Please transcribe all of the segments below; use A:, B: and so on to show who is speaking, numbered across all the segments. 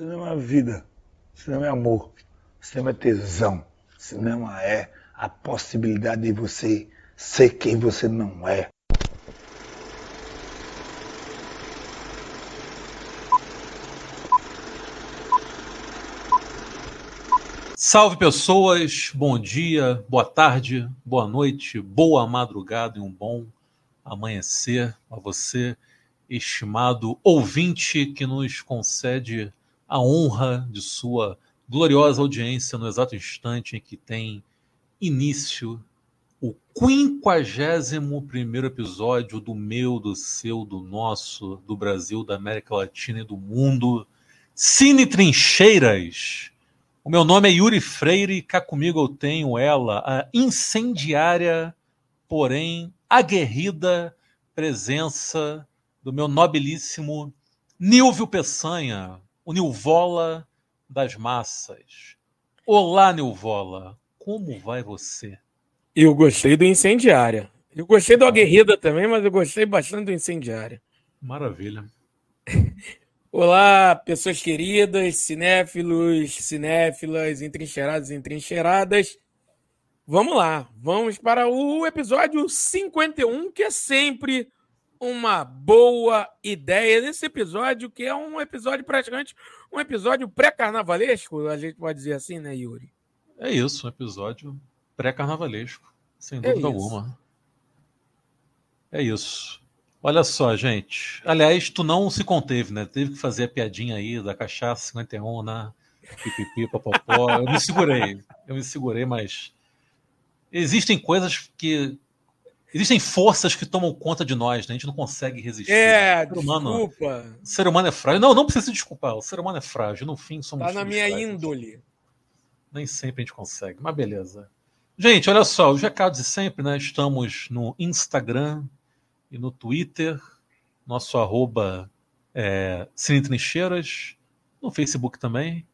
A: Cinema é vida, cinema é amor, cinema é tesão, cinema é a possibilidade de você ser quem você não é.
B: Salve pessoas, bom dia, boa tarde, boa noite, boa madrugada e um bom amanhecer a você, estimado ouvinte que nos concede a honra de sua gloriosa audiência no exato instante em que tem início o 51 primeiro episódio do meu, do seu, do nosso, do Brasil, da América Latina e do mundo. Cine Trincheiras. O meu nome é Yuri Freire e cá comigo eu tenho ela, a incendiária, porém aguerrida presença do meu nobilíssimo Nilvio Peçanha o Nilvola das massas. Olá, Nilvola, como vai você?
C: Eu gostei do Incendiária. Eu gostei do Aguerrida também, mas eu gostei bastante do Incendiária.
B: Maravilha.
C: Olá, pessoas queridas, cinéfilos, cinéfilas, entrincheirados e entrincheiradas. Vamos lá, vamos para o episódio 51, que é sempre uma boa ideia nesse episódio, que é um episódio praticamente um episódio pré-carnavalesco, a gente pode dizer assim, né, Yuri?
B: É isso, um episódio pré-carnavalesco, sem é dúvida é alguma. É isso. Olha só, gente. Aliás, tu não se conteve, né? Teve que fazer a piadinha aí da cachaça 51, né? Pipipi, popopó. Eu me segurei. Eu me segurei, mas existem coisas que Existem forças que tomam conta de nós, né? A gente não consegue resistir.
C: É, ser humano, desculpa.
B: O ser humano é frágil. Não, não precisa se desculpar. O ser humano é frágil. No fim, somos
C: Tá na minha
B: frágeis.
C: índole.
B: Nem sempre a gente consegue, mas beleza. Gente, olha só, os recados de sempre, né? Estamos no Instagram e no Twitter. Nosso arroba é Cine Trincheiras. No Facebook também.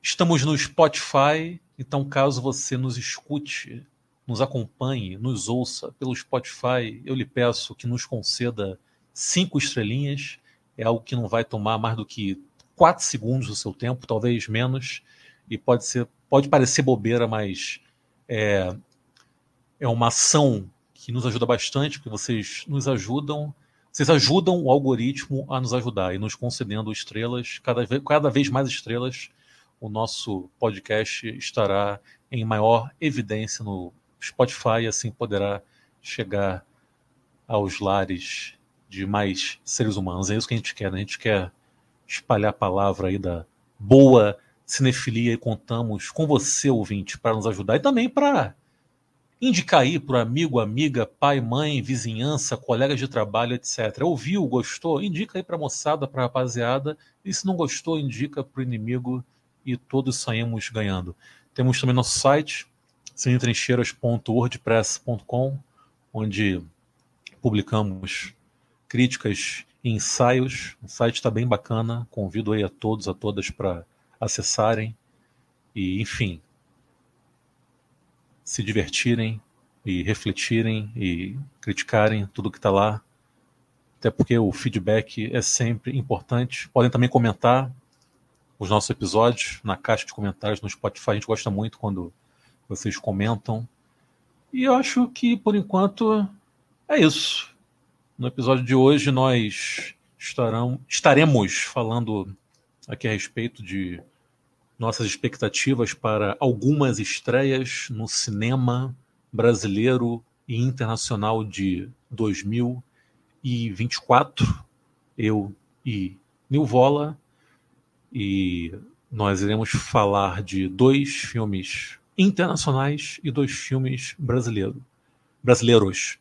B: Estamos no Spotify. Então, caso você nos escute nos acompanhe, nos ouça. Pelo Spotify, eu lhe peço que nos conceda cinco estrelinhas. É algo que não vai tomar mais do que quatro segundos do seu tempo, talvez menos, e pode ser, pode parecer bobeira, mas é, é uma ação que nos ajuda bastante, porque vocês nos ajudam, vocês ajudam o algoritmo a nos ajudar e nos concedendo estrelas, cada vez, cada vez mais estrelas, o nosso podcast estará em maior evidência no Spotify assim poderá chegar aos lares de mais seres humanos. É isso que a gente quer, né? A gente quer espalhar a palavra aí da boa cinefilia e contamos com você, ouvinte, para nos ajudar e também para indicar aí para amigo, amiga, pai, mãe, vizinhança, colegas de trabalho, etc. Ouviu, gostou? Indica aí para a moçada, para a rapaziada. E se não gostou, indica para o inimigo e todos saímos ganhando. Temos também nosso site, cinetrincheiras.wordpress.com, onde publicamos críticas e ensaios. O site está bem bacana, convido aí a todos, a todas para acessarem e, enfim, se divertirem e refletirem e criticarem tudo que está lá. Até porque o feedback é sempre importante. Podem também comentar os nossos episódios na caixa de comentários no Spotify. A gente gosta muito quando vocês comentam. E eu acho que, por enquanto, é isso. No episódio de hoje, nós estarão, estaremos falando aqui a respeito de nossas expectativas para algumas estreias no cinema brasileiro e internacional de 2024. Eu e Nilvola. E nós iremos falar de dois filmes internacionais e dois filmes brasileiro, brasileiros,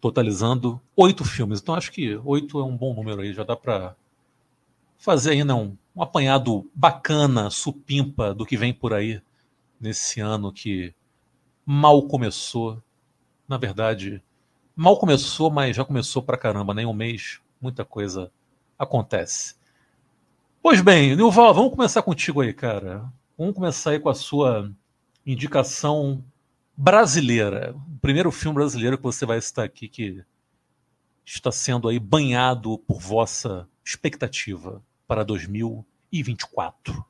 B: totalizando oito filmes. Então acho que oito é um bom número aí, já dá para fazer ainda um, um apanhado bacana, supimpa do que vem por aí nesse ano que mal começou. Na verdade, mal começou, mas já começou pra caramba, nem um mês, muita coisa acontece. Pois bem, Nilval, vamos começar contigo aí, cara. Vamos começar aí com a sua indicação brasileira. O primeiro filme brasileiro que você vai citar aqui que está sendo aí banhado por vossa expectativa para 2024. 2024.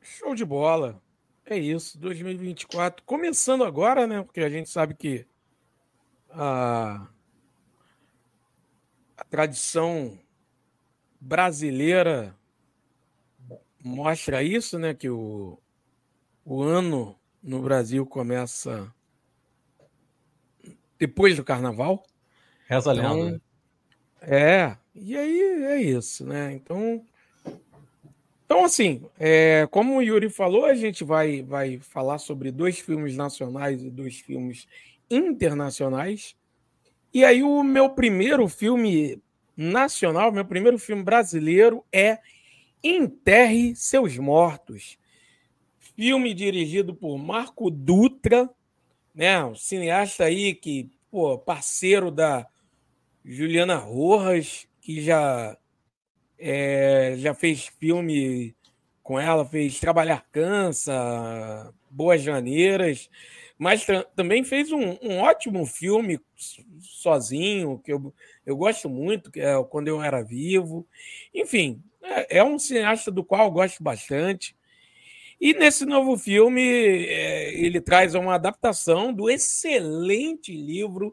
C: Show de bola. É isso, 2024. Começando agora, né? Porque a gente sabe que a, a tradição brasileira mostra isso, né? Que o, o ano no Brasil começa depois do carnaval.
B: Reza a então, lenda.
C: É, e aí é isso, né? Então, então assim, é, como o Yuri falou, a gente vai, vai falar sobre dois filmes nacionais e dois filmes internacionais. E aí o meu primeiro filme nacional, meu primeiro filme brasileiro é Enterre Seus Mortos. Filme dirigido por Marco Dutra, né? Um cineasta aí que, pô, parceiro da Juliana Rojas, que já é, já fez filme com ela, fez Trabalhar Cansa, Boas Janeiras, mas também fez um, um, ótimo filme sozinho, que eu, eu gosto muito, que é Quando Eu Era Vivo. Enfim, é, é um cineasta do qual eu gosto bastante. E nesse novo filme, é, ele traz uma adaptação do excelente livro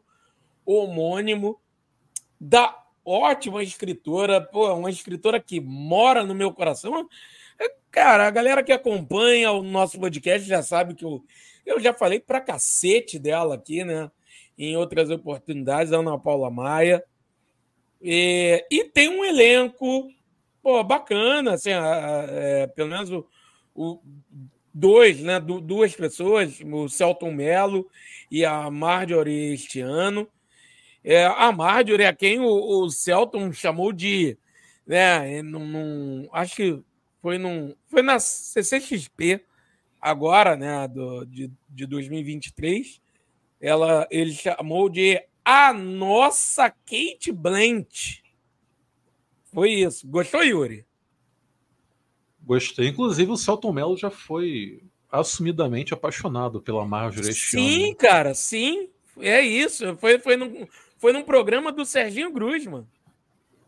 C: homônimo da ótima escritora, pô, uma escritora que mora no meu coração. É, cara, a galera que acompanha o nosso podcast já sabe que eu, eu já falei pra cacete dela aqui, né? Em outras oportunidades, Ana Paula Maia. E, e tem um elenco pô, bacana, assim, é, pelo menos o, o, dois, né? duas pessoas, o Celton Mello e a Marjorie este ano. É, a Marjorie é quem o, o Celton chamou de. Né, num, num, acho que foi, num, foi na CCXP, agora, né, do, de, de 2023. Ela, ele chamou de a nossa Kate Blanch. Foi isso. Gostou, Yuri?
B: Gostei. Inclusive, o Celton Mello já foi assumidamente apaixonado pela Marjorie
C: Sim, ano. cara, sim. É isso. Foi, foi, num, foi num programa do Serginho Grusman.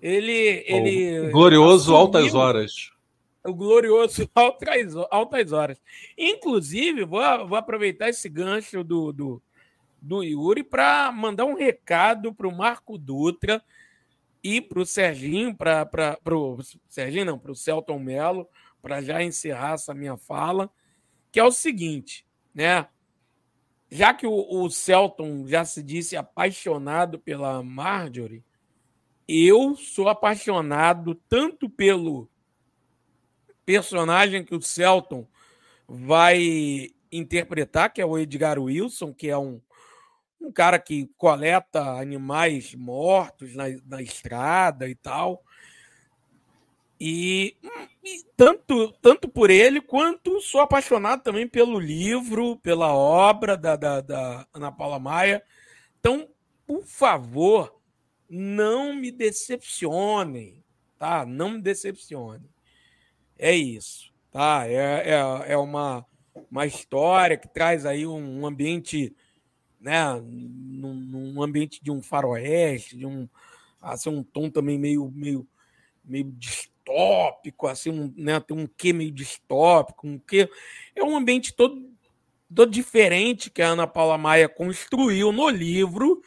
C: Ele. ele
B: o glorioso Altas Horas.
C: O glorioso Altas, altas Horas. Inclusive, vou, vou aproveitar esse gancho do, do, do Yuri para mandar um recado para o Marco Dutra e para o Serginho, para o Serginho, não, para o Celton Mello, para já encerrar essa minha fala, que é o seguinte, né? Já que o, o Celton já se disse apaixonado pela Marjorie, eu sou apaixonado tanto pelo personagem que o Celton vai interpretar, que é o Edgar Wilson, que é um, um cara que coleta animais mortos na, na estrada e tal. E, e, tanto, tanto por ele, quanto sou apaixonado também pelo livro, pela obra da, da, da Ana Paula Maia. Então, por favor, não me decepcionem, tá? Não me decepcionem. É isso, tá? É, é, é uma, uma história que traz aí um ambiente né, num, num, ambiente de um faroeste, de um assim um tom também meio meio meio distópico, assim, um, né, tem um quê meio distópico, um quê é um ambiente todo todo diferente que a Ana Paula Maia construiu no livro.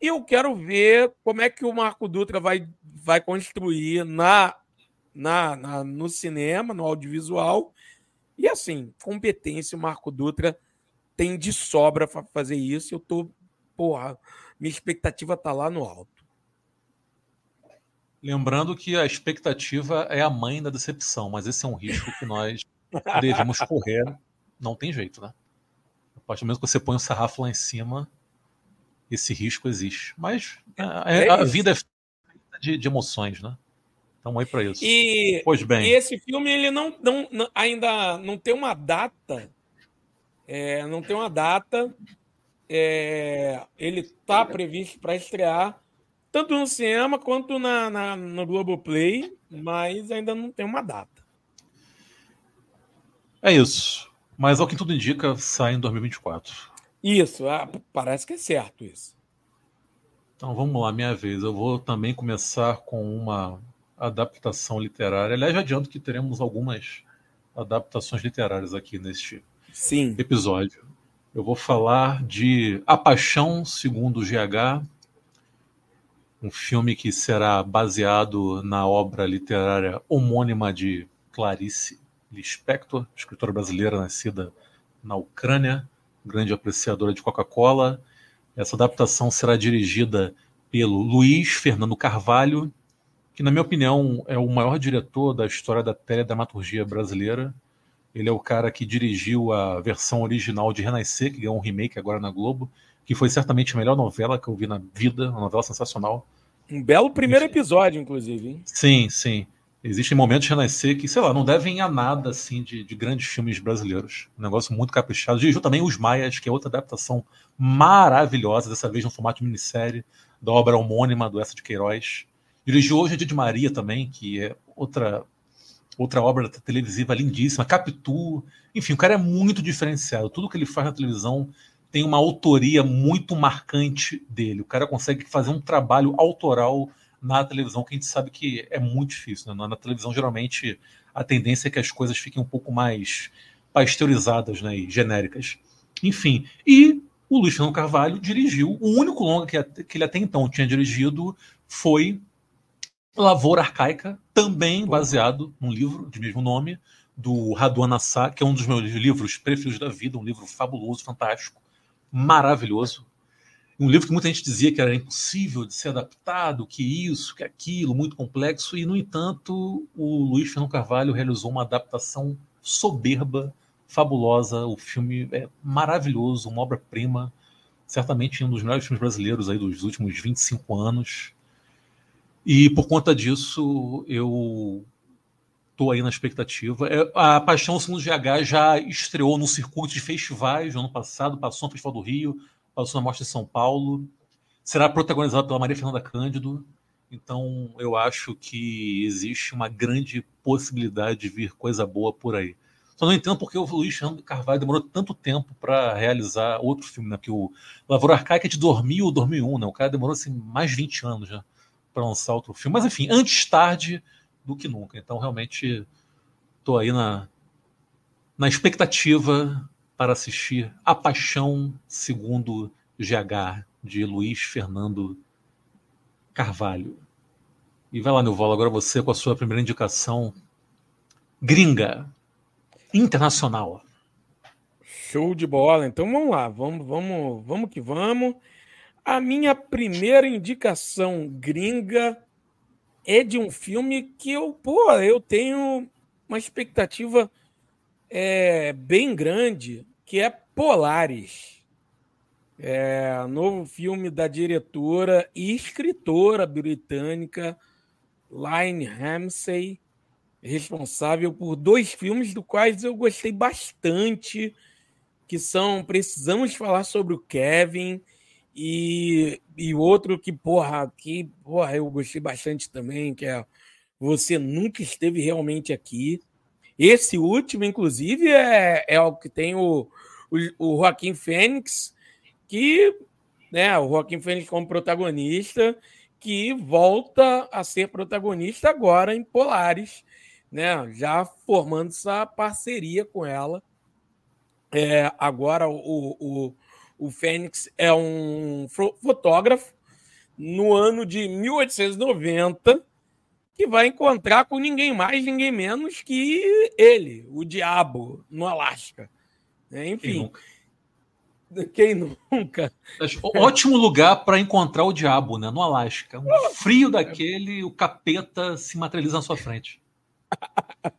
C: E eu quero ver como é que o Marco Dutra vai, vai construir na, na, na no cinema, no audiovisual. E assim, competência, o Marco Dutra tem de sobra para fazer isso. Eu tô, porra, minha expectativa tá lá no alto.
B: Lembrando que a expectativa é a mãe da decepção, mas esse é um risco que nós devemos correr. Não tem jeito, né? A partir do momento que você põe o sarrafo lá em cima, esse risco existe. Mas é, é a vida é feita de, de emoções, né? Então aí para isso.
C: E, pois bem. E esse filme ele não, não, não, ainda não tem uma data é, não tem uma data. É, ele está previsto para estrear tanto no cinema quanto na, na, no Globoplay, mas ainda não tem uma data.
B: É isso. Mas ao que tudo indica, sai em 2024.
C: Isso, ah, parece que é certo isso.
B: Então vamos lá, minha vez. Eu vou também começar com uma adaptação literária. Aliás, já adianto que teremos algumas adaptações literárias aqui neste
C: Sim.
B: episódio. Eu vou falar de A Paixão segundo o GH, um filme que será baseado na obra literária homônima de Clarice Lispector, escritora brasileira nascida na Ucrânia, grande apreciadora de Coca-Cola. Essa adaptação será dirigida pelo Luiz Fernando Carvalho, que, na minha opinião, é o maior diretor da história da teledramaturgia brasileira. Ele é o cara que dirigiu a versão original de Renascer, que ganhou um remake agora na Globo, que foi certamente a melhor novela que eu vi na vida, uma novela sensacional.
C: Um belo primeiro episódio, inclusive. Hein?
B: Sim, sim. Existem momentos de Renascer que, sei lá, não devem a nada assim de, de grandes filmes brasileiros. Um negócio muito caprichado. Dirigiu também Os Maias, que é outra adaptação maravilhosa, dessa vez no formato de minissérie, da obra homônima do Essa de Queiroz. Dirigiu Hoje é Dia de Maria também, que é outra outra obra televisiva lindíssima, Capitu. Enfim, o cara é muito diferenciado. Tudo que ele faz na televisão tem uma autoria muito marcante dele. O cara consegue fazer um trabalho autoral na televisão, que a gente sabe que é muito difícil. Né? Na televisão, geralmente, a tendência é que as coisas fiquem um pouco mais pasteurizadas né, e genéricas. Enfim, e o Luiz Fernando Carvalho dirigiu, o único longa que, que ele até então tinha dirigido foi Lavoura Arcaica, também baseado num livro de mesmo nome, do Raduan Nassar, que é um dos meus livros preferidos da vida, um livro fabuloso, fantástico, maravilhoso. Um livro que muita gente dizia que era impossível de ser adaptado, que isso, que aquilo, muito complexo, e, no entanto, o Luiz Fernando Carvalho realizou uma adaptação soberba, fabulosa. O filme é maravilhoso, uma obra-prima, certamente um dos melhores filmes brasileiros aí dos últimos 25 anos. E por conta disso, eu estou aí na expectativa. É, a Paixão Segundo GH já estreou no circuito de festivais no ano passado, passou no Festival do Rio, passou na Mostra de São Paulo. Será protagonizado pela Maria Fernanda Cândido. Então, eu acho que existe uma grande possibilidade de vir coisa boa por aí. Só não entendo porque o Luiz Carvalho demorou tanto tempo para realizar outro filme, né? Que o Lavoura Arcaica é de 2000 ou 2001, né? O cara demorou assim, mais de 20 anos já para lançar outro filme. Mas enfim, antes tarde do que nunca. Então realmente estou aí na, na expectativa para assistir A Paixão segundo GH de Luiz Fernando Carvalho. E vai lá, Nilvola, agora você com a sua primeira indicação gringa, internacional.
C: Show de bola. Então vamos lá, vamos, vamos, vamos que vamos. A minha primeira indicação gringa é de um filme que eu, pô, eu tenho uma expectativa é, bem grande, que é Polaris. É, novo filme da diretora e escritora britânica Line Ramsey, responsável por dois filmes do quais eu gostei bastante, que são Precisamos Falar sobre o Kevin e, e outro que, porra, que, porra, eu gostei bastante também, que é Você Nunca Esteve Realmente Aqui. Esse último, inclusive, é, é o que tem o, o, o Joaquim Fênix, que, né, o Joaquim Fênix como protagonista, que volta a ser protagonista agora em Polaris, né, já formando essa parceria com ela. É, agora o, o, o Fênix é um fotógrafo no ano de 1890 que vai encontrar com ninguém mais, ninguém menos que ele, o diabo, no Alasca. É, enfim. Quem nunca? Quem nunca?
B: Ótimo lugar para encontrar o diabo, né? No Alasca. Um frio daquele, o capeta se materializa na sua frente.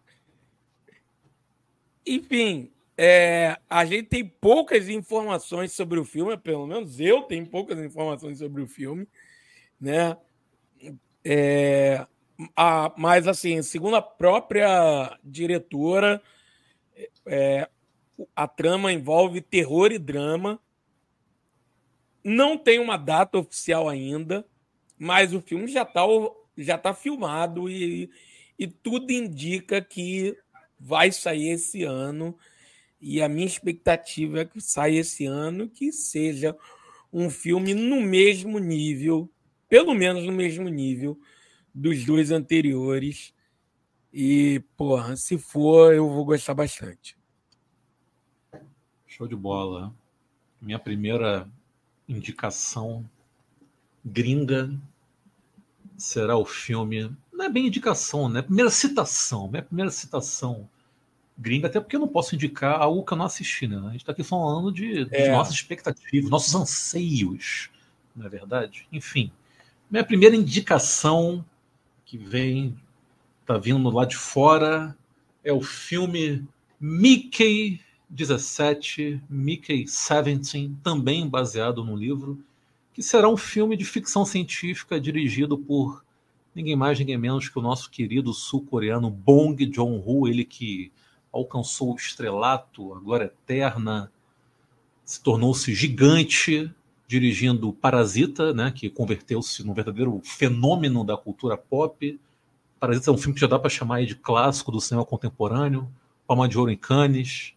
C: Enfim, é, a gente tem poucas informações sobre o filme, pelo menos eu tenho poucas informações sobre o filme, né? É, a, mas, assim, segundo a própria diretora, é, a trama envolve terror e drama. Não tem uma data oficial ainda, mas o filme já está já tá filmado e, e tudo indica que vai sair esse ano. E a minha expectativa é que saia esse ano, que seja um filme no mesmo nível, pelo menos no mesmo nível, dos dois anteriores. E, porra, se for, eu vou gostar bastante.
B: Show de bola. Minha primeira indicação gringa será o filme. Não é bem indicação, né? Primeira citação. Minha primeira citação gringa, até porque eu não posso indicar algo que eu não assisti, né? A gente está aqui falando de, de é. nossas expectativas, nossos anseios, não é verdade? Enfim, minha primeira indicação que vem, tá vindo lá de fora, é o filme Mickey 17, Mickey 17, também baseado no livro, que será um filme de ficção científica dirigido por ninguém mais, ninguém menos que o nosso querido sul-coreano Bong Joon-ho, ele que alcançou o estrelato, a glória eterna, se tornou-se gigante dirigindo Parasita, né, que converteu-se num verdadeiro fenômeno da cultura pop. Parasita é um filme que já dá para chamar de clássico do cinema contemporâneo, Palma de Ouro em Cannes,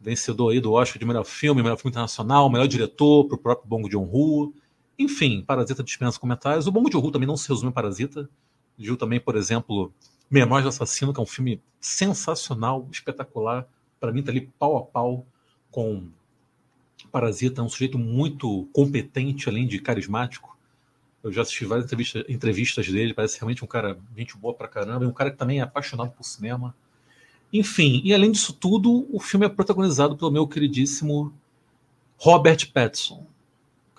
B: vencedor aí do Oscar de melhor filme, melhor filme internacional, melhor diretor para o próprio Bong Joon-ho. Enfim, Parasita dispensa comentários. O Bong Joon-ho também não se resume em Parasita. Viu também, por exemplo, Memórias do Assassino, que é um filme sensacional, espetacular. Para mim, está ali pau a pau com Parasita. É um sujeito muito competente, além de carismático. Eu já assisti várias entrevistas, entrevistas dele, parece realmente um cara, gente boa pra caramba, e um cara que também é apaixonado por cinema. Enfim, e além disso tudo, o filme é protagonizado pelo meu queridíssimo Robert Pattinson,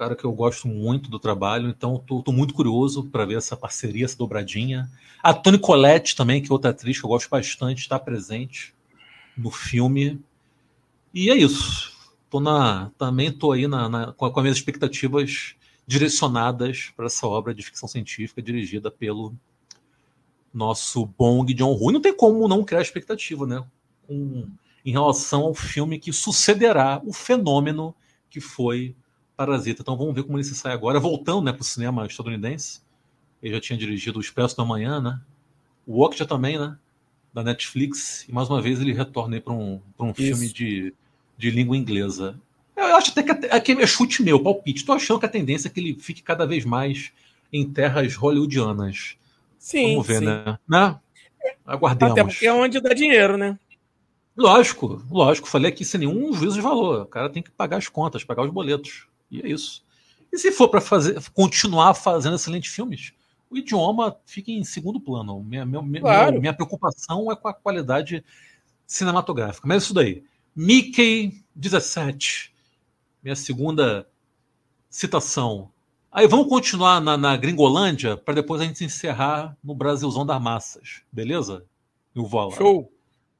B: cara que eu gosto muito do trabalho, então estou muito curioso para ver essa parceria, essa dobradinha. A Toni Collette também, que é outra atriz que eu gosto bastante, está presente no filme. E é isso. Tô na, também estou aí na, na, com, com as minhas expectativas direcionadas para essa obra de ficção científica dirigida pelo nosso Bong John-ho. E não tem como não criar expectativa, né? Com, em relação ao filme que sucederá o fenômeno que foi Parasita. Então vamos ver como ele se sai agora. Voltando né, para o cinema estadunidense. Ele já tinha dirigido O Expresso da Manhã, né? O Okja também, né? Da Netflix. E mais uma vez ele retorna para um, um filme de, de língua inglesa. Eu acho até que aqui é chute meu, palpite. Estou achando que a tendência é que ele fique cada vez mais em terras hollywoodianas.
C: Sim.
B: Vamos ver,
C: sim.
B: né? né? Aguardemos.
C: Até porque é onde dá dinheiro, né?
B: Lógico, lógico. Falei aqui sem nenhum juízo de valor. O cara tem que pagar as contas, pagar os boletos. E é isso. E se for para fazer, continuar fazendo excelentes filmes, o idioma fica em segundo plano. Minha, minha, claro. minha, preocupação é com a qualidade cinematográfica. Mas é isso daí. Mickey 17. Minha segunda citação. Aí vamos continuar na, na Gringolândia para depois a gente encerrar no Brasilzão das Massas. Beleza? E o Vola.
C: Show.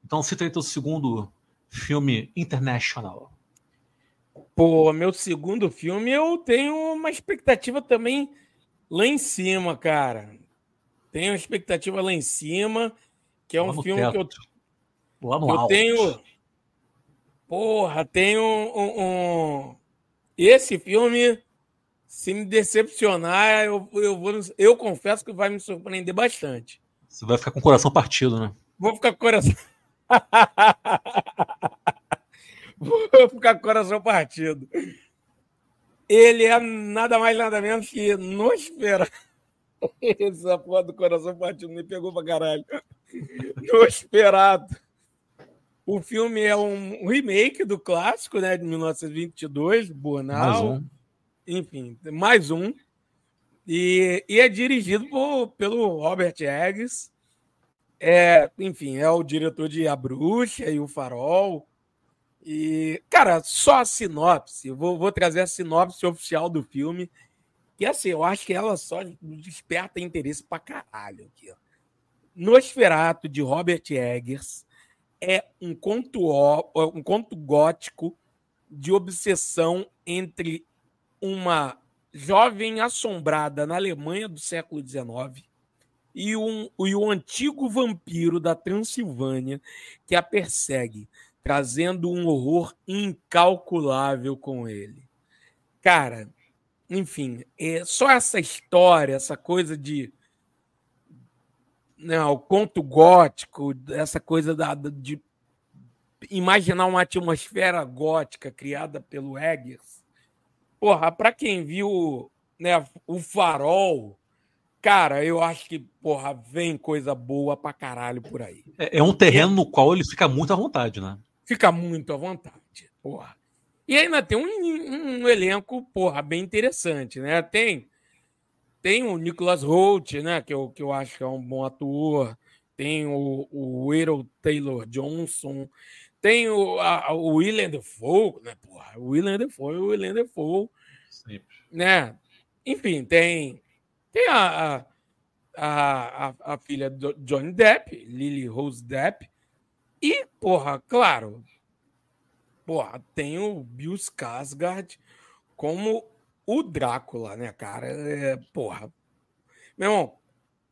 B: Então cita aí teu segundo filme international.
C: Pô, meu segundo filme eu tenho uma expectativa também lá em cima, cara. Tenho uma expectativa lá em cima, que é um filme teto. que eu,
B: lá no
C: que
B: eu
C: tenho. Porra, tenho um, um, Esse filme, se me decepcionar, eu, eu, vou, eu confesso que vai me surpreender bastante.
B: Você vai ficar com o coração partido, né?
C: Vou ficar com o coração. Vou ficar com o coração partido. Ele é nada mais, nada menos que Nosferatu. Essa porra do coração partido me pegou pra caralho. Nosferatu. O filme é um remake do clássico, né, de 1922, Bornal. Mais um. Enfim, mais um. E, e é dirigido por, pelo Robert Eggs. É, enfim, é o diretor de A Bruxa e O Farol. E, cara, só a sinopse. Vou, vou trazer a sinopse oficial do filme. Que assim, eu acho que ela só desperta interesse pra caralho aqui. Ó. Nosferato, de Robert Eggers, é um conto, um conto gótico de obsessão entre uma jovem assombrada na Alemanha do século XIX e um, e o antigo vampiro da Transilvânia que a persegue trazendo um horror incalculável com ele. Cara, enfim, é só essa história, essa coisa de né, o conto gótico, essa coisa da, de imaginar uma atmosfera gótica criada pelo Eggers. Porra, para quem viu né, o Farol, Cara, eu acho que, porra, vem coisa boa pra caralho por aí.
B: É, é um terreno no qual ele fica muito à vontade, né?
C: Fica muito à vontade, porra. E ainda tem um, um elenco, porra, bem interessante, né? Tem tem o Nicholas Holt, né? Que eu, que eu acho que é um bom ator. Tem o, o Will Taylor Johnson. Tem o, a, o William Defoe, né? Porra, o William Defoe, o William Defoe. Sempre. Né? Enfim, tem tem a, a, a, a filha do Johnny Depp, Lily Rose Depp. E, porra, claro, porra, tem o Bill Skarsgård como o Drácula, né, cara? É, porra. Meu irmão,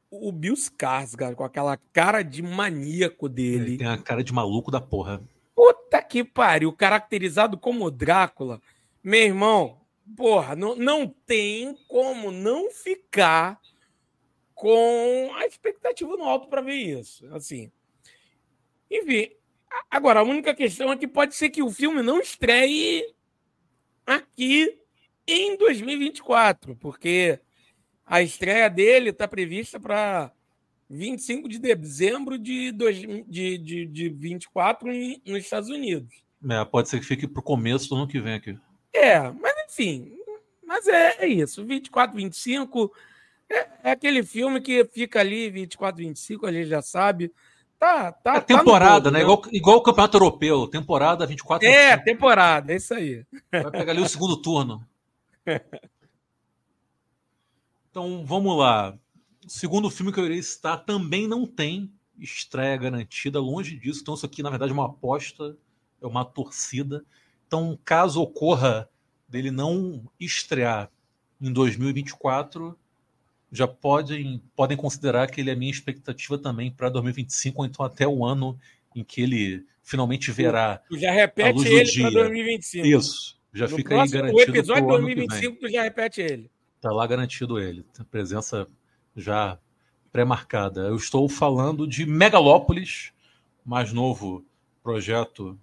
C: o Bill Skarsgård com aquela cara de maníaco dele. Ele
B: tem a cara de maluco da porra.
C: Puta que pariu, caracterizado como Drácula. Meu irmão, porra, não, não tem como não ficar com a expectativa no alto para ver isso. Assim. Enfim, agora a única questão é que pode ser que o filme não estreie aqui em 2024, porque a estreia dele está prevista para 25 de dezembro de, dois, de, de, de 24 nos Estados Unidos.
B: É, pode ser que fique para o começo do ano que vem aqui.
C: É, mas enfim, mas é, é isso. 24, 25 é, é aquele filme que fica ali, 24, 25, a gente já sabe. Tá, tá,
B: é temporada, tá né? né? Igual, igual o Campeonato Europeu, temporada 24.
C: É, 25. temporada, é isso aí.
B: Vai pegar ali o segundo turno. Então vamos lá. O segundo filme que eu irei citar também não tem estreia garantida, longe disso. Então, isso aqui, na verdade, é uma aposta, é uma torcida. Então, caso ocorra dele não estrear em 2024, já podem, podem considerar que ele é minha expectativa também para 2025, ou então até o ano em que ele finalmente verá.
C: Tu já repete ele para 2025.
B: Isso, já no fica próximo, aí garantido.
C: O episódio de 2025, tu já repete ele.
B: Tá lá garantido ele. Presença já pré-marcada. Eu estou falando de Megalópolis, mais novo projeto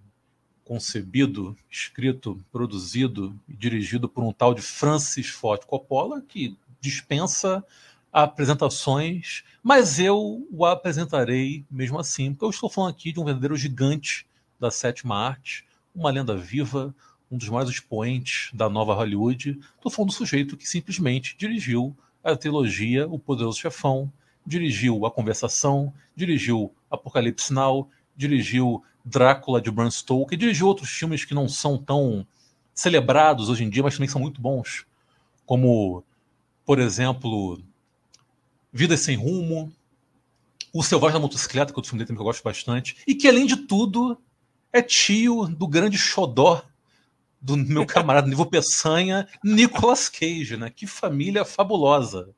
B: concebido, escrito, produzido e dirigido por um tal de Francis Ford Coppola, que dispensa apresentações, mas eu o apresentarei mesmo assim, porque eu estou falando aqui de um verdadeiro gigante da sétima arte, uma lenda viva, um dos maiores expoentes da nova Hollywood. Estou falando do sujeito que simplesmente dirigiu a trilogia O Poderoso Chefão, dirigiu A Conversação, dirigiu Apocalipse Now, dirigiu Drácula de Bram Stoker, dirigiu outros filmes que não são tão celebrados hoje em dia, mas também são muito bons, como, por exemplo, Vida Sem Rumo, O Selvagem da Motocicleta, que é outro filme dele que eu gosto bastante, e que, além de tudo, é tio do grande xodó do meu camarada Nivo Peçanha, Nicolas Cage, né? Que família fabulosa.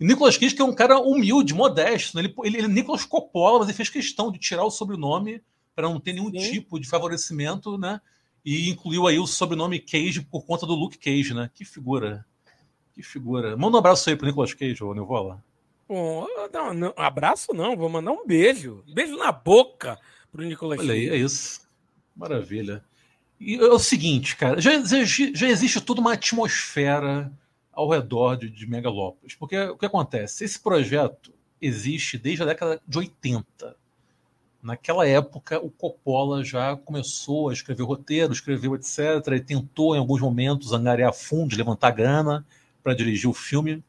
B: E Nicolas Cage, que é um cara humilde, modesto, né? ele, ele, ele é Nicolas Coppola, mas ele fez questão de tirar o sobrenome para não ter nenhum Sim. tipo de favorecimento, né? E incluiu aí o sobrenome Cage por conta do Luke Cage, né? Que figura. Que figura. Manda um abraço aí pro Nicolas Cage, ô Neuvola.
C: Bom, não, não, abraço não, vou mandar um beijo. Beijo na boca pro Nicolas
B: Olha Cage. Olha aí, é isso. Maravilha. E é o seguinte, cara, já, já, já existe toda uma atmosfera ao redor de, de Megalópolis. Porque o que acontece? Esse projeto existe desde a década de 80. Naquela época, o Coppola já começou a escrever roteiro, escreveu etc. E tentou, em alguns momentos, angariar fundos, levantar grana para dirigir o filme.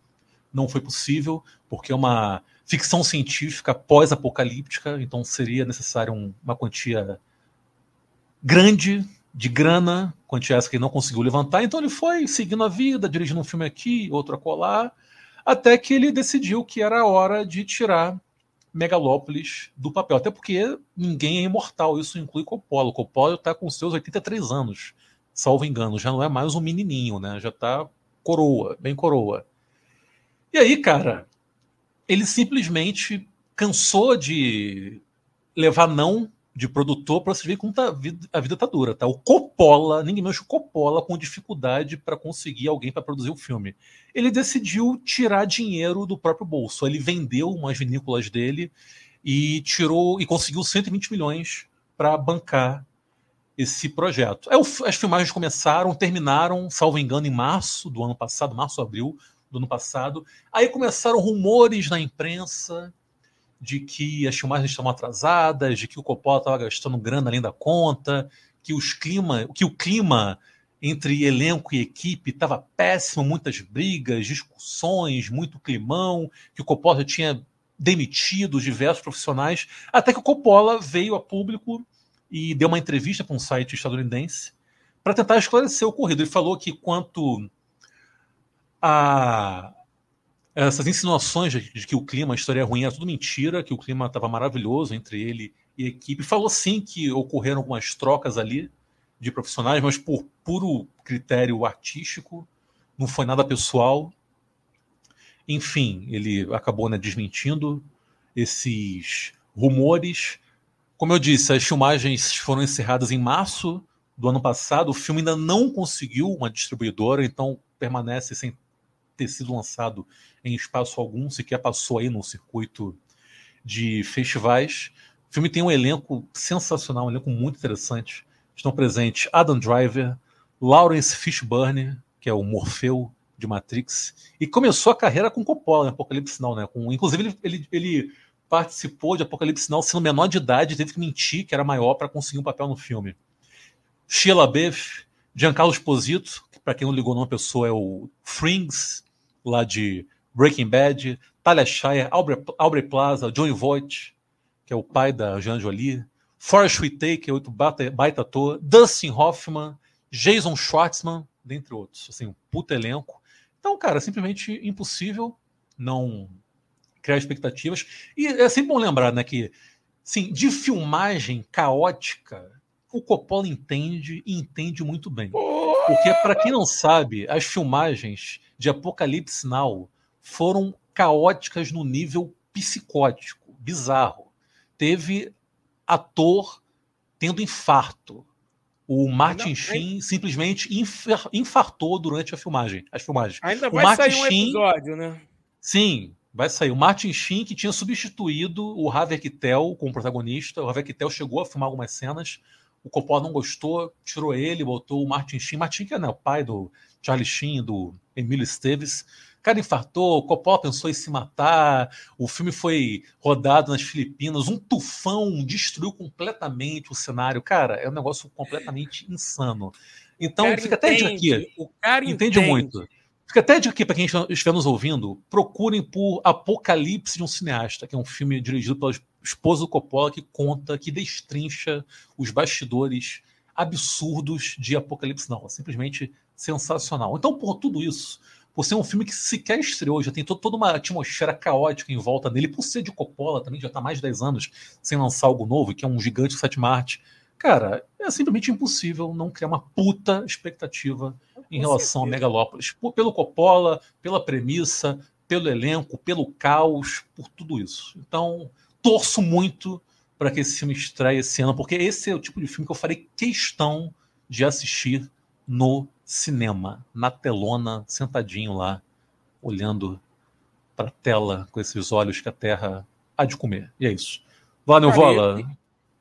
B: Não foi possível, porque é uma ficção científica pós-apocalíptica, então seria necessário um, uma quantia grande de grana, quantia essa que ele não conseguiu levantar. Então ele foi seguindo a vida, dirigindo um filme aqui, outro acolá, até que ele decidiu que era a hora de tirar Megalópolis do papel. Até porque ninguém é imortal, isso inclui Coppola. Coppola está com seus 83 anos, salvo engano, já não é mais um menininho, né? Já está coroa, bem coroa. E aí, cara, ele simplesmente cansou de levar não de produtor para você ver como tá, a vida tá dura, tá? O Coppola, ninguém menos o Coppola com dificuldade para conseguir alguém para produzir o filme. Ele decidiu tirar dinheiro do próprio bolso. Ele vendeu umas vinícolas dele e tirou e conseguiu 120 milhões para bancar esse projeto. Aí, as filmagens começaram, terminaram, salvo engano, em março do ano passado, março, abril. do ano passado. Aí começaram rumores na imprensa de que as filmagens estavam atrasadas, de que o Coppola estava gastando grana além da conta, que, os clima, que o clima entre elenco e equipe estava péssimo, muitas brigas, discussões, muito climão, que o Coppola tinha demitido diversos profissionais, até que o Coppola veio a público e deu uma entrevista para um site estadunidense para tentar esclarecer o ocorrido. Ele falou que quanto a essas insinuações de, que o clima, a história é ruim, é tudo mentira, que o clima estava maravilhoso entre ele e a equipe. Falou sim que ocorreram algumas trocas ali de profissionais, mas por puro critério artístico, não foi nada pessoal. Enfim, ele acabou né, desmentindo esses rumores. Como eu disse, as filmagens foram encerradas em março do ano passado. O filme ainda não conseguiu uma distribuidora, então permanece sem ter sido lançado em espaço algum, sequer passou aí no circuito de festivais. O filme tem um elenco sensacional, um elenco muito interessante. Estão presentes Adam Driver, Lawrence Fishburne, que é o Morfeu de Matrix, e começou a carreira com Coppola em Apocalipse Now, né? Com, inclusive, ele, ele, ele participou de Apocalipse Now sendo menor de idade, teve que mentir que era maior para conseguir um papel no filme. Sheila Beff, Giancarlo Esposito, que para quem não ligou numa pessoa é o Frings, lá de Breaking Bad, Talia Shire, Aubrey, Aubrey Plaza, Johnny Voight, que é o pai da Jean Jolie, Forrest Whitaker, outro baita, ator, Dustin Hoffman, Jason Schwartzman, dentre outros. Assim, um puta elenco. Então, cara, simplesmente impossível não criar expectativas. E é sempre bom lembrar, né, que sim, de filmagem caótica, o Coppola entende e entende muito bem. Porque, para quem não sabe, as filmagens de Apocalipse Now foram caóticas no nível psicótico, bizarro. Teve ator tendo infarto. O Martin Sheen simplesmente infartou durante a filmagem, as filmagens.
C: Ainda vai Martin sair um Sheen, episódio, né?
B: Sim, vai sair. O Martin Sheen, que tinha substituído o Harvey Keitel como protagonista. O Harvey Keitel chegou a filmar algumas cenas. O Coppola não gostou, tirou ele, botou o Martin Sheen. Martin, que é né, o pai do Charlie Sheen, do Emílio Esteves. O cara infartou, o Coppola pensou em se matar, o filme foi rodado nas Filipinas, um tufão destruiu completamente o cenário. Cara, é um negócio completamente insano. Então, fica até de aqui. O cara entende, entende muito. Fica até de aqui para quem estiver nos ouvindo, procurem por Apocalipse de um Cineasta, que é um filme dirigido pela esposa do Coppola que conta, que destrincha os bastidores absurdos de Apocalipse Não. É simplesmente sensacional. Então, por tudo isso, por ser um filme que sequer estreou, já tem toda uma atmosfera caótica em volta dele, por ser de Coppola também, já está mais de 10 anos sem lançar algo novo, que é um gigante sétima arte. Cara, é simplesmente impossível não criar uma puta expectativa em relação certeza. a Megalópolis. Por, pelo Coppola, pela premissa, pelo elenco, pelo caos, por tudo isso. Então, torço muito para que esse filme estreie esse ano, porque esse é o tipo de filme que eu farei questão de assistir no cinema, na telona, sentadinho lá, olhando para a tela com esses olhos que a Terra há de comer. E é isso. Valeu, Vola.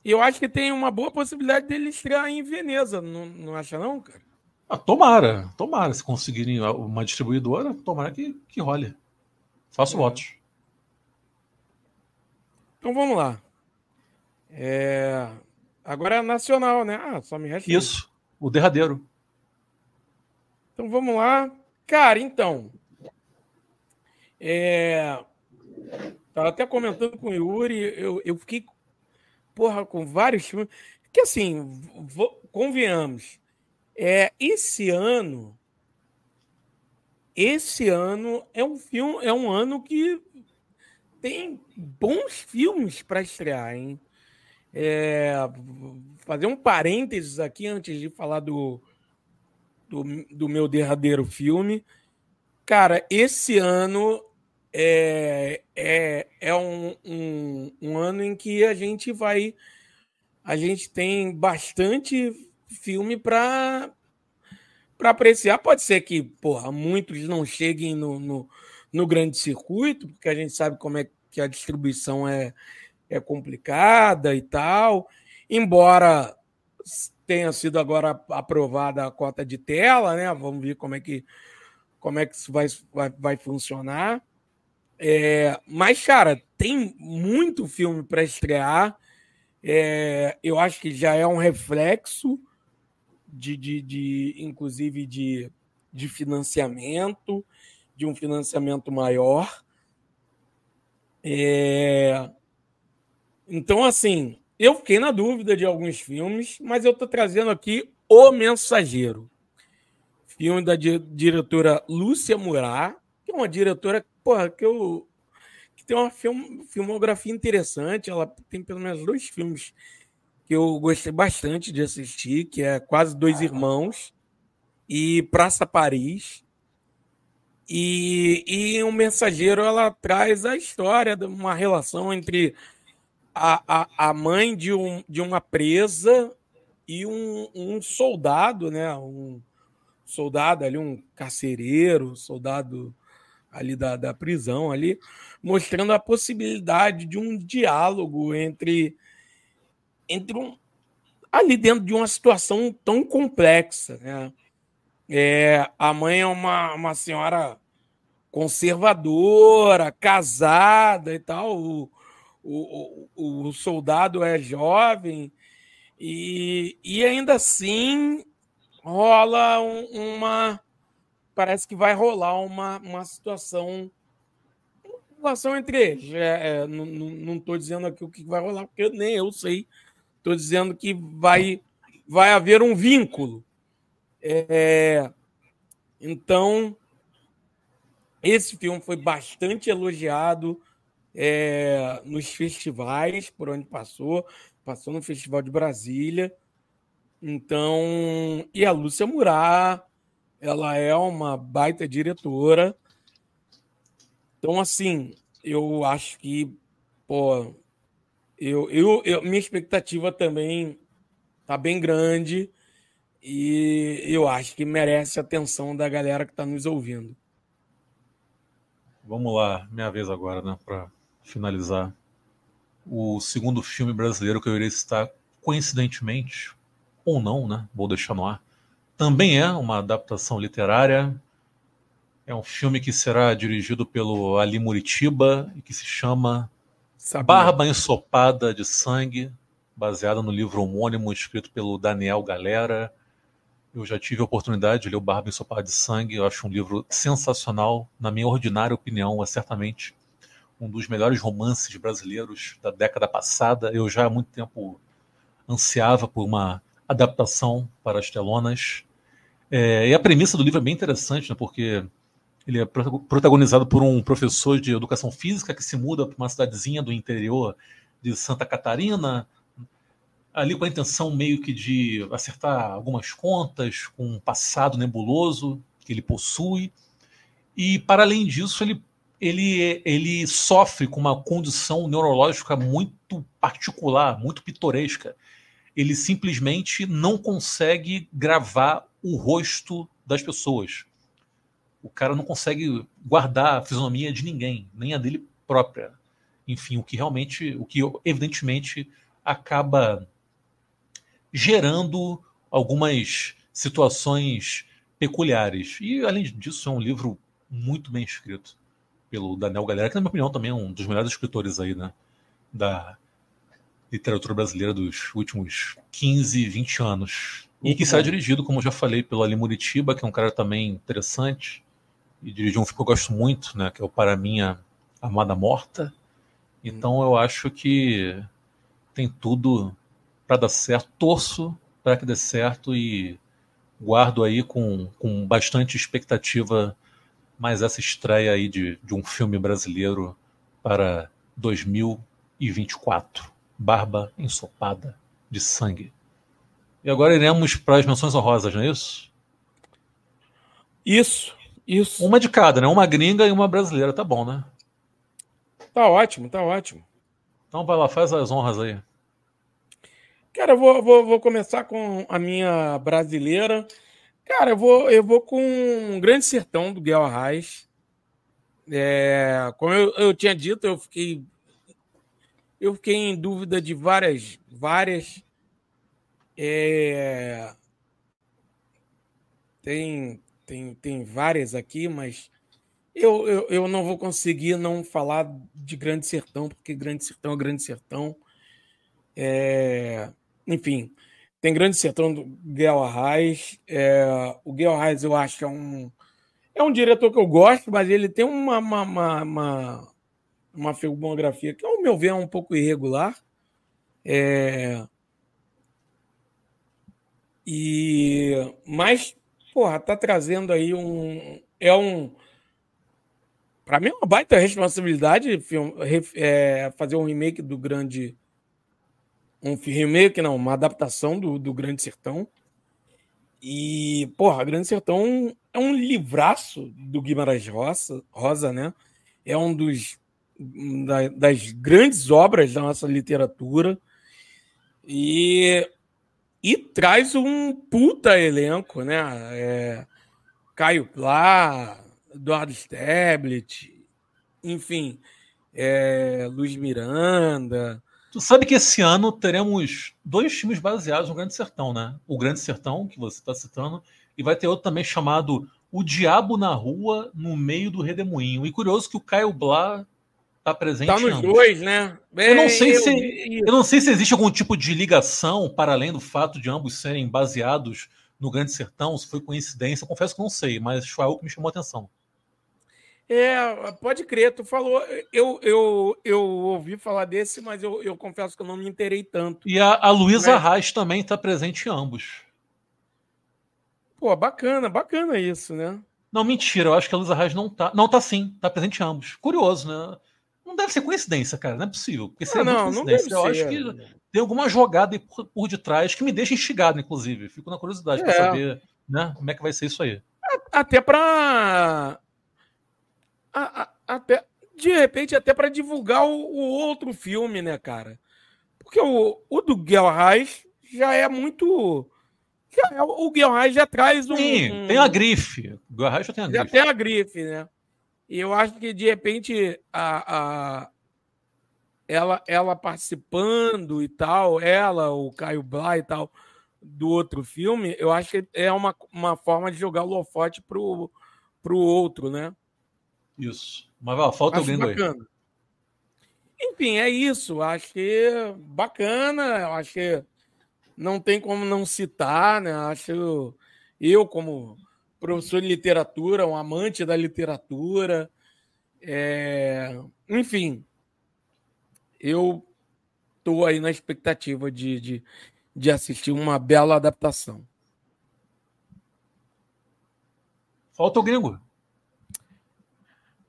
C: E eu acho que tem uma boa possibilidade dele estrear em Veneza, não, não acha não, cara?
B: Ah, tomara, tomara. Se conseguirem uma distribuidora, tomara que, que role. Faço é. votos.
C: Então vamos lá. É... Agora é nacional, né? Ah, só me resta.
B: Isso, o derradeiro.
C: Então vamos lá. Cara, então. É... Tava até comentando com o Yuri, eu, eu fiquei, porra, com vários filmes. Que assim, vou, convenhamos, é, esse ano. Esse ano é um filme, é um ano que tem bons filmes para estrear, hein? É, fazer um parênteses aqui antes de falar do, do, do meu derradeiro filme. Cara, esse ano é, é, é um, um, um, ano em que a gente vai. A gente tem bastante filme para para apreciar. Pode ser que porra, muitos não cheguem no, no, no, grande circuito, porque a gente sabe como é que a distribuição é, é complicada e tal. Embora tenha sido agora aprovada a cota de tela, né? Vamos ver como é que como é que isso vai, vai, vai funcionar. É, mas, cara, tem muito filme para estrear. É, eu acho que já é um reflexo de, de, de inclusive, de, de financiamento, de um financiamento maior. É, então, assim, eu fiquei na dúvida de alguns filmes, mas eu estou trazendo aqui O Mensageiro. Filme da diretora Lúcia Murat, que é uma diretora porra, que eu que tem uma film, filmografia interessante. Ela tem pelo menos dois filmes que eu gostei bastante de assistir, que é Quase Dois Irmãos e Praça Paris. E, e um mensageiro ela traz a história de uma relação entre a, a, a mãe de, um, de uma presa e um, um soldado, né? Um soldado ali, um carcereiro, soldado ali da, da prisão ali, mostrando a possibilidade de um diálogo entre entre um ali dentro de uma situação tão complexa, né? É, a mãe é uma, uma senhora conservadora, casada e tal. O, o, o, o soldado é jovem e, e ainda assim rola um, uma parece que vai rolar uma, uma situação uma situação entre eles. É, é, não estou dizendo aqui o que vai rolar, porque nem eu sei. Estou dizendo que vai, vai haver um vínculo. É, então, esse filme foi bastante elogiado é, nos festivais por onde passou. Passou no Festival de Brasília. Então, e a Lúcia Murat ela é uma baita diretora. Então, assim, eu acho que, pô, eu, eu, eu minha expectativa também tá bem grande e eu acho que merece a atenção da galera que está nos ouvindo.
B: Vamos lá, minha vez agora, né, para finalizar. O segundo filme brasileiro que eu irei citar, coincidentemente, ou não, né, vou deixar no ar, também é uma adaptação literária. É um filme que será dirigido pelo Ali Muritiba e que se chama Sabia. Barba Ensopada de Sangue, baseado no livro homônimo escrito pelo Daniel Galera. Eu já tive a oportunidade de ler o Barba Ensopada de Sangue. Eu acho um livro sensacional. Na minha ordinária opinião, é certamente um dos melhores romances brasileiros da década passada. Eu já há muito tempo ansiava por uma adaptação para as telonas. É, e a premissa do livro é bem interessante, né, porque ele é protagonizado por um professor de educação física que se muda para uma cidadezinha do interior de Santa Catarina, ali com a intenção meio que de acertar algumas contas com um passado nebuloso que ele possui. E, para além disso, ele, ele, ele sofre com uma condição neurológica muito particular, muito pitoresca. Ele simplesmente não consegue gravar o rosto das pessoas. O cara não consegue guardar a fisionomia de ninguém, nem a dele própria. Enfim, o que realmente, o que evidentemente acaba gerando algumas situações peculiares. E além disso, é um livro muito bem escrito pelo Daniel Galera, que na minha opinião também é um dos melhores escritores aí, né, da literatura brasileira dos últimos 15, 20 anos. E que será dirigido, como eu já falei, pelo Ali Muritiba, que é um cara também interessante. E dirigiu um filme que eu gosto muito, né? Que é o Para Minha Amada Morta. Então eu acho que tem tudo para dar certo. Torço para que dê certo e guardo aí com, com bastante expectativa mais essa estreia aí de, de um filme brasileiro para 2024. Barba ensopada de sangue. E agora iremos para as menções honrosas, não é isso?
C: Isso, isso.
B: Uma de cada, né? Uma gringa e uma brasileira, tá bom, né?
C: Tá ótimo, tá ótimo.
B: Então vai lá, faz as honras aí.
C: Cara, eu vou, vou, vou começar com a minha brasileira. Cara, eu vou, eu vou com um Grande Sertão do Guel Arraes. É, como eu, eu tinha dito, eu fiquei eu fiquei em dúvida de várias várias é... Tem, tem, tem várias aqui, mas eu, eu, eu não vou conseguir não falar de Grande Sertão, porque Grande Sertão é Grande Sertão. É, enfim, tem Grande Sertão do Guel Arraes. É, o Guel Arraes eu acho é um, é um diretor que eu gosto, mas ele tem uma, uma, uma, uma, uma filmografia que, ao meu ver, é um pouco irregular. É, e mas, porra, tá trazendo aí um. É um. Para mim é uma baita responsabilidade é, fazer um remake do Grande. Um remake, não, uma adaptação do, do Grande Sertão. E, porra, Grande Sertão é um livraço do Guimarães Rosa, Rosa né? É um dos da, das grandes obras da nossa literatura. E e traz um puta elenco, né? É, Caio Plá, Eduardo Stablet, enfim, é, Luiz Miranda.
B: Tu sabe que esse ano teremos dois filmes baseados no Grande Sertão, né? O Grande Sertão, que você está citando, e vai ter outro também chamado O Diabo na Rua, no meio do Redemoinho. E curioso que o Caio Blá Tá presente
C: tá nos dois, né?
B: Bem, eu, não sei eu, se, eu não sei se existe algum tipo de ligação para além do fato de ambos serem baseados no Grande Sertão, se foi coincidência. Eu confesso que não sei, mas foi algo que me chamou a atenção.
C: É, pode crer, tu falou. Eu, eu, eu ouvi falar desse, mas eu, eu confesso que eu não me interei tanto.
B: E a, a Luísa mas... Reis também está presente em ambos.
C: Pô, bacana, bacana isso, né?
B: Não, mentira, eu acho que a Luísa Reis não tá. Não, tá sim, tá presente em ambos. Curioso, né? Não deve ser coincidência, cara, não é possível. Porque seria
C: não, não, coincidência.
B: Eu
C: ser.
B: acho que tem alguma jogada aí por, por detrás que me deixa instigado, inclusive. Fico na curiosidade é. para saber né, como é que vai ser isso aí.
C: Até para. Até, de repente, até para divulgar o, o, outro filme, né, cara? Porque o, o do Guel Reis já é muito. Já é, o Guel Reis já traz um.
B: Sim, tem a grife. O Guel Reis já tem a grife.
C: Já tem a grife, né? E eu acho que, de repente, a, a, ela, ela participando e tal, ela, o Caio Blá e tal, do outro filme, eu acho que é uma, uma forma de jogar o Lofote pro, pro outro, né?
B: Isso. Mas ó, falta acho bacana. aí.
C: Enfim, é isso. Acho que bacana. Acho que não tem como não citar, né? Acho eu como professor de literatura, um amante da literatura. É... Enfim, eu estou aí na expectativa de, de, de assistir uma bela adaptação.
B: Falta o gringo.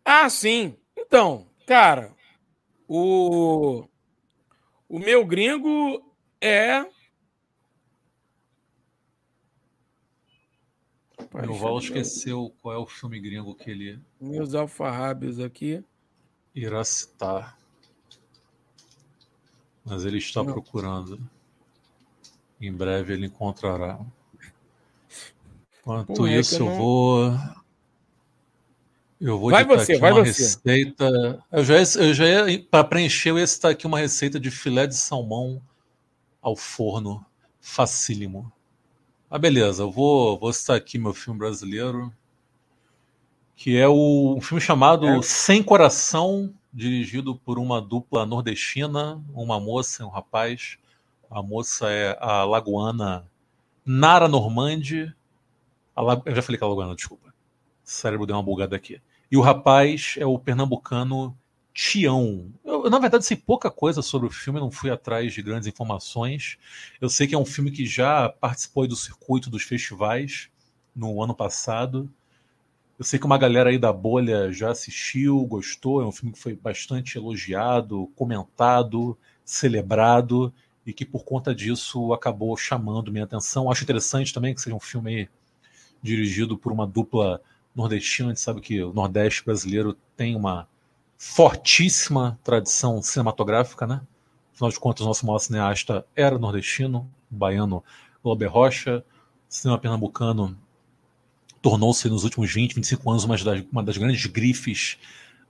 C: Ah, sim. Então, cara, o, o meu gringo é
B: O Val esqueceu qual é o filme gringo que ele.
C: Meus alfarrábios aqui.
B: Irá citar. Mas ele está Não. procurando. Em breve ele encontrará. Enquanto é isso, eu, não... eu vou. Eu vou
C: vai você,
B: aqui
C: vai
B: uma
C: você.
B: receita. Eu já, eu já ia, para preencher, eu ia citar aqui uma receita de filé de salmão ao forno, facílimo. Ah, beleza, eu vou, vou citar aqui meu filme brasileiro, que é o, um filme chamado é. Sem Coração, dirigido por uma dupla nordestina, uma moça e um rapaz. A moça é a lagoana Nara Normandi. La... Eu já falei que é a lagoana, desculpa. O cérebro deu uma bugada aqui. E o rapaz é o pernambucano Tião. Eu, na verdade, sei pouca coisa sobre o filme, não fui atrás de grandes informações. Eu sei que é um filme que já participou do circuito dos festivais no ano passado. Eu sei que uma galera aí da bolha já assistiu, gostou. É um filme que foi bastante elogiado, comentado, celebrado e que por conta disso acabou chamando minha atenção. Acho interessante também que seja um filme dirigido por uma dupla nordestina. A gente sabe que o Nordeste brasileiro tem uma fortíssima tradição cinematográfica, né? Afinal de contas, nosso maior cineasta era nordestino, o baiano Glober Rocha. O cinema pernambucano tornou-se nos últimos 20, 25 anos uma das, uma das grandes grifes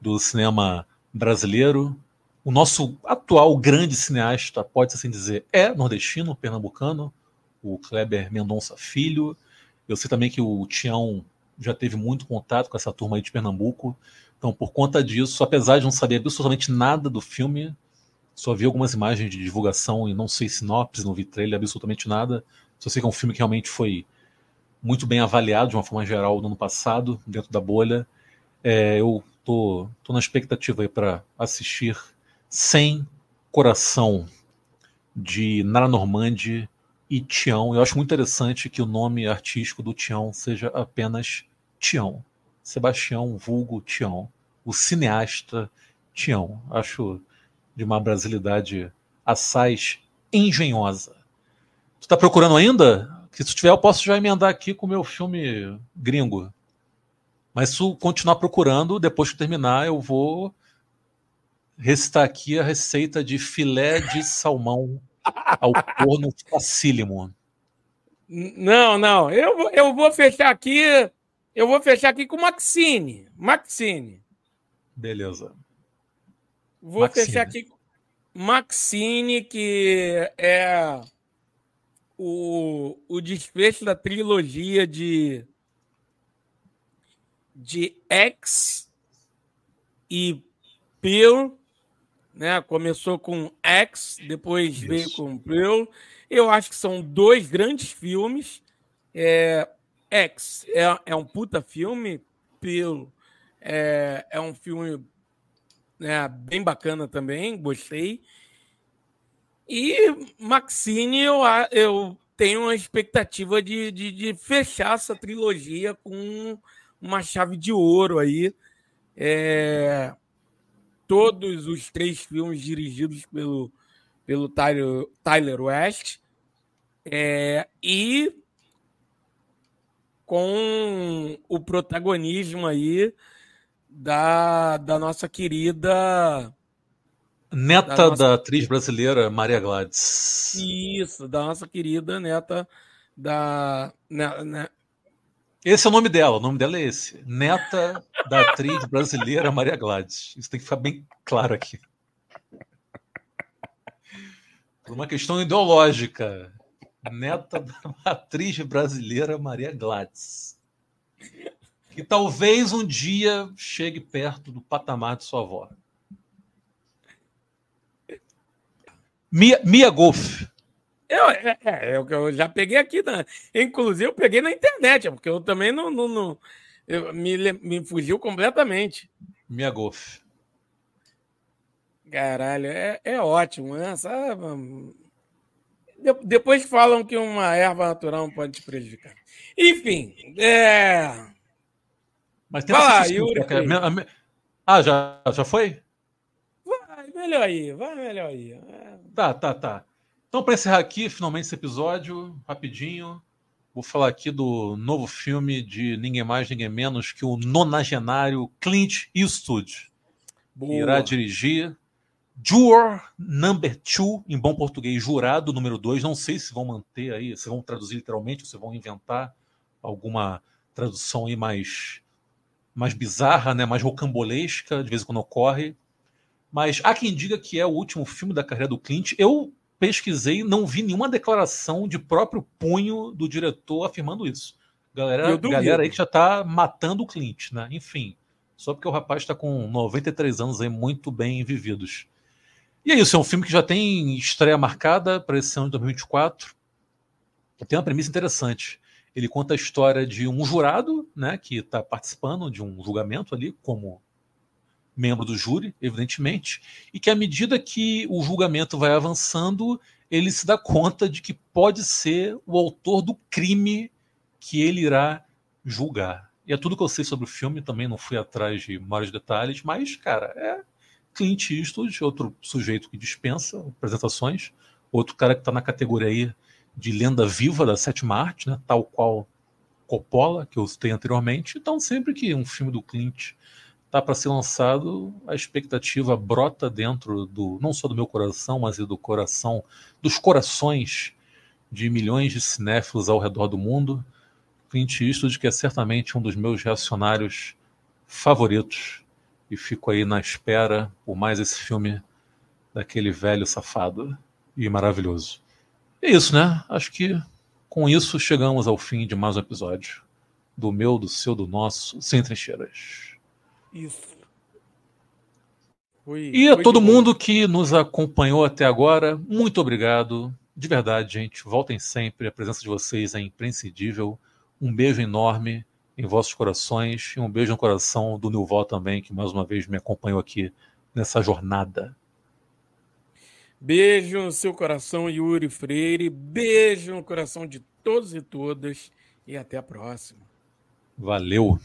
B: do cinema brasileiro. O nosso atual grande cineasta, pode assim dizer, é nordestino, pernambucano, o Kleber Mendonça Filho. Eu sei também que o Tião já teve muito contato com essa turma aí de Pernambuco. Então, por conta disso, apesar de não saber absolutamente nada do filme, só vi algumas imagens de divulgação e não sei sinopse, não vi trailer, absolutamente nada. Só sei que é um filme que realmente foi muito bem avaliado de uma forma geral no ano passado, dentro da bolha. É, eu tô, tô na expectativa aí para assistir sem coração de Nara Normandi e Tião. Eu acho muito interessante que o nome artístico do Tião seja apenas Tião. Sebastião Vulgo Tião. O cineasta Tião. Acho de uma brasilidade assaz engenhosa. Tu tá procurando ainda? Que se tiver, eu posso já emendar aqui com o meu filme gringo. Mas se continuar procurando, depois que terminar, eu vou recitar aqui a receita de filé de salmão ao forno facílimo.
C: Não, não. Eu, eu vou fechar aqui. Eu vou fechar aqui com Maxine. Maxine.
B: Beleza.
C: Vou Maxine. fechar aqui com Maxine, que é o, o desfecho da trilogia de, de X e Pearl né? Começou com X, depois Isso. veio com Pearl. Eu acho que são dois grandes filmes. É, X é, é um puta filme, Pearl é, é um filme né, bem bacana também, gostei. E Maxine, eu, eu tenho uma expectativa de, de, de fechar essa trilogia com uma chave de ouro aí. É, todos os três filmes dirigidos pelo, pelo Tyler, Tyler West. É, e com o protagonismo aí da, da nossa querida.
B: Neta da, nossa... da atriz brasileira Maria Gladys.
C: Isso, da nossa querida neta da. Né, né,
B: esse é o nome dela, o nome dela é esse. Neta da atriz brasileira Maria Gladys. Isso tem que ficar bem claro aqui. Por uma questão ideológica. Neta da atriz brasileira Maria Gladys. Que talvez um dia chegue perto do patamar de sua avó. Mia, Mia Golf.
C: Eu, é, é, eu, eu já peguei aqui, na, inclusive eu peguei na internet, porque eu também não, não, não eu, me, me fugiu completamente.
B: Minha golfe.
C: Caralho, é, é ótimo, né? Sabe? De, depois falam que uma erva natural não pode te prejudicar. Enfim, é.
B: Mas tem Fala, Yuri. Ah, já, já foi?
C: Vai, melhor aí, vai melhor aí. É...
B: Tá, tá, tá. Então, para encerrar aqui, finalmente, esse episódio, rapidinho, vou falar aqui do novo filme de ninguém mais, ninguém menos que o nonagenário Clint Eastwood. Boa. Que irá dirigir Juror Number Two, em bom português, jurado número 2. Não sei se vão manter aí, se vão traduzir literalmente, ou se vão inventar alguma tradução aí mais, mais bizarra, né? mais rocambolesca, de vez em quando ocorre. Mas há quem diga que é o último filme da carreira do Clint. Eu pesquisei, não vi nenhuma declaração de próprio punho do diretor afirmando isso. Galera, galera aí que já está matando o Clint, né? Enfim, só porque o rapaz está com 93 anos aí muito bem vividos. E é isso, é um filme que já tem estreia marcada para esse ano de 2024. Tem uma premissa interessante. Ele conta a história de um jurado, né, que está participando de um julgamento ali como membro do júri, evidentemente, e que à medida que o julgamento vai avançando, ele se dá conta de que pode ser o autor do crime que ele irá julgar. E é tudo que eu sei sobre o filme, também não fui atrás de maiores detalhes, mas, cara, é Clint Eastwood, outro sujeito que dispensa apresentações, outro cara que está na categoria aí de lenda viva da sétima arte, né, tal qual Coppola, que eu citei anteriormente. Então, sempre que um filme do Clint está para ser lançado, a expectativa brota dentro do não só do meu coração, mas do coração dos corações de milhões de cinéfilos ao redor do mundo. Clint Eastwood, que é certamente um dos meus reacionários favoritos, e fico aí na espera por mais esse filme daquele velho safado e maravilhoso. É isso, né? Acho que com isso chegamos ao fim de mais um episódio. do meu, do seu, do nosso, sem trincheiras.
C: Isso.
B: E a todo mundo que nos acompanhou até agora, muito obrigado. De verdade, gente. Voltem sempre. A presença de vocês é imprescindível. Um beijo enorme em vossos corações e um beijo no coração do Nilval também, que mais uma vez me acompanhou aqui nessa jornada.
C: Beijo no seu coração, Yuri Freire. Beijo no coração de todos e todas. E até a próxima.
B: Valeu!